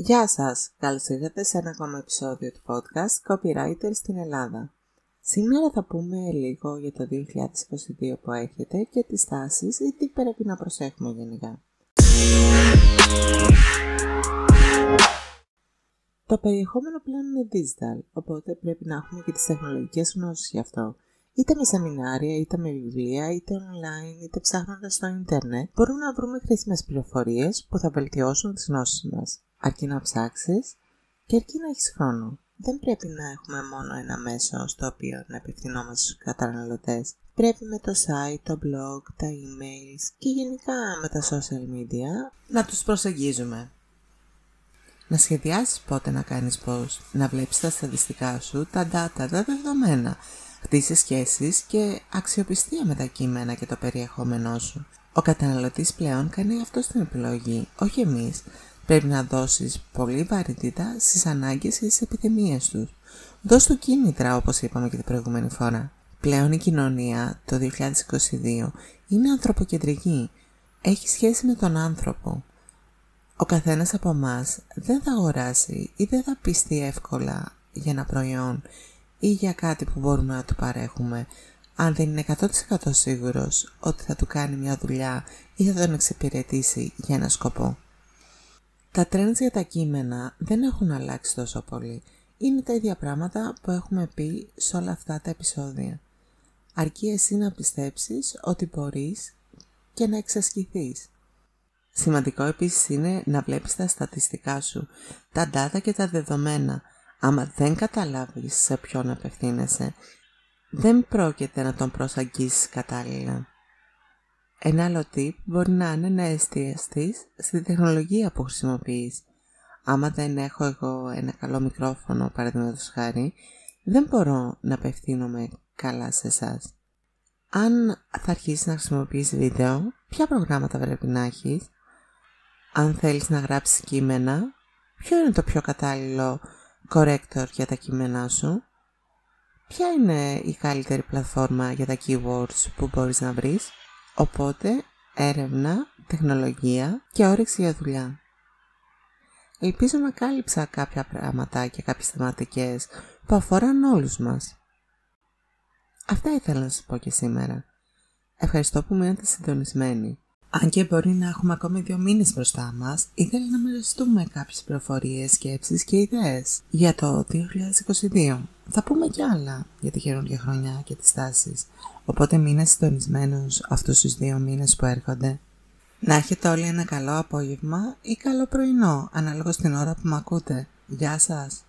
Γεια σας! Καλώς ήρθατε σε ένα ακόμα επεισόδιο του podcast Copywriter στην Ελλάδα. Σήμερα θα πούμε λίγο για το 2022 που έρχεται και τις τάσεις ή τι πρέπει να προσέχουμε γενικά. Το περιεχόμενο πλέον είναι digital, οπότε πρέπει να έχουμε και τις τεχνολογικές γνώσεις γι' αυτό. Είτε με σεμινάρια, είτε με βιβλία, είτε online, είτε ψάχνοντας στο ίντερνετ, μπορούμε να βρούμε χρήσιμες πληροφορίες που θα βελτιώσουν τις γνώσεις μας. Αρκεί να ψάξεις και αρκεί να έχεις χρόνο. Δεν πρέπει να έχουμε μόνο ένα μέσο στο οποίο να απευθυνόμαστε στους καταναλωτές. Πρέπει με το site, το blog, τα emails και γενικά με τα social media να τους προσεγγίζουμε. Να σχεδιάσεις πότε να κάνεις post, να βλέπεις τα στατιστικά σου, τα data, τα δεδομένα, χτίσεις σχέσεις και αξιοπιστία με τα κείμενα και το περιεχόμενό σου. Ο καταναλωτής πλέον κάνει αυτό στην επιλογή, όχι εμείς. Πρέπει να δώσεις πολύ βαρύτητα στις ανάγκες και στις επιθυμίες τους. Δώσ' του κίνητρα όπως είπαμε και την προηγούμενη φορά. Πλέον η κοινωνία το 2022 είναι ανθρωποκεντρική. Έχει σχέση με τον άνθρωπο. Ο καθένας από εμάς δεν θα αγοράσει ή δεν θα πιστεί εύκολα για ένα προϊόν ή για κάτι που μπορούμε να του παρέχουμε αν δεν είναι 100% σίγουρος ότι θα του κάνει μια δουλειά ή θα τον εξυπηρετήσει για ένα σκοπό. Τα trends για τα κείμενα δεν έχουν αλλάξει τόσο πολύ. Είναι τα ίδια πράγματα που έχουμε πει σε όλα αυτά τα επεισόδια. Αρκεί εσύ να πιστέψεις ότι μπορείς και να εξασκηθείς. Σημαντικό επίσης είναι να βλέπεις τα στατιστικά σου, τα data και τα δεδομένα. Άμα δεν καταλάβεις σε ποιον απευθύνεσαι, δεν πρόκειται να τον προσαγγίσεις κατάλληλα. Ένα άλλο tip μπορεί να είναι να εστιαστείς στη τεχνολογία που χρησιμοποιείς. Άμα δεν έχω εγώ ένα καλό μικρόφωνο, παραδείγματος χάρη, δεν μπορώ να απευθύνομαι καλά σε εσάς. Αν θα αρχίσεις να χρησιμοποιείς βίντεο, ποια προγράμματα πρέπει να έχεις; Αν θέλεις να γράψεις κείμενα, ποιο είναι το πιο κατάλληλο corrector για τα κείμενά σου; Ποια είναι η καλύτερη πλατφόρμα για τα keywords που μπορείς να βρεις; Οπότε, έρευνα, τεχνολογία και όρεξη για δουλειά. Ελπίζω να κάλυψα κάποια πράγματα και κάποιες θεματικές που αφοράν όλους μας. Αυτά ήθελα να σας πω και σήμερα. Ευχαριστώ που μείνατε συντονισμένοι. Αν και μπορεί να έχουμε ακόμη δύο μήνες μπροστά μας, ήθελα να μοιραστούμε κάποιες πληροφορίες, σκέψεις και ιδέες για το 2022. Θα πούμε κι άλλα για τη καινούργια χρονιά και τις τάσεις, οπότε μείνε συντονισμένους αυτούς τους δύο μήνες που έρχονται. Να έχετε όλοι ένα καλό απόγευμα ή καλό πρωινό, ανάλογα στην ώρα που με ακούτε. Γεια σας!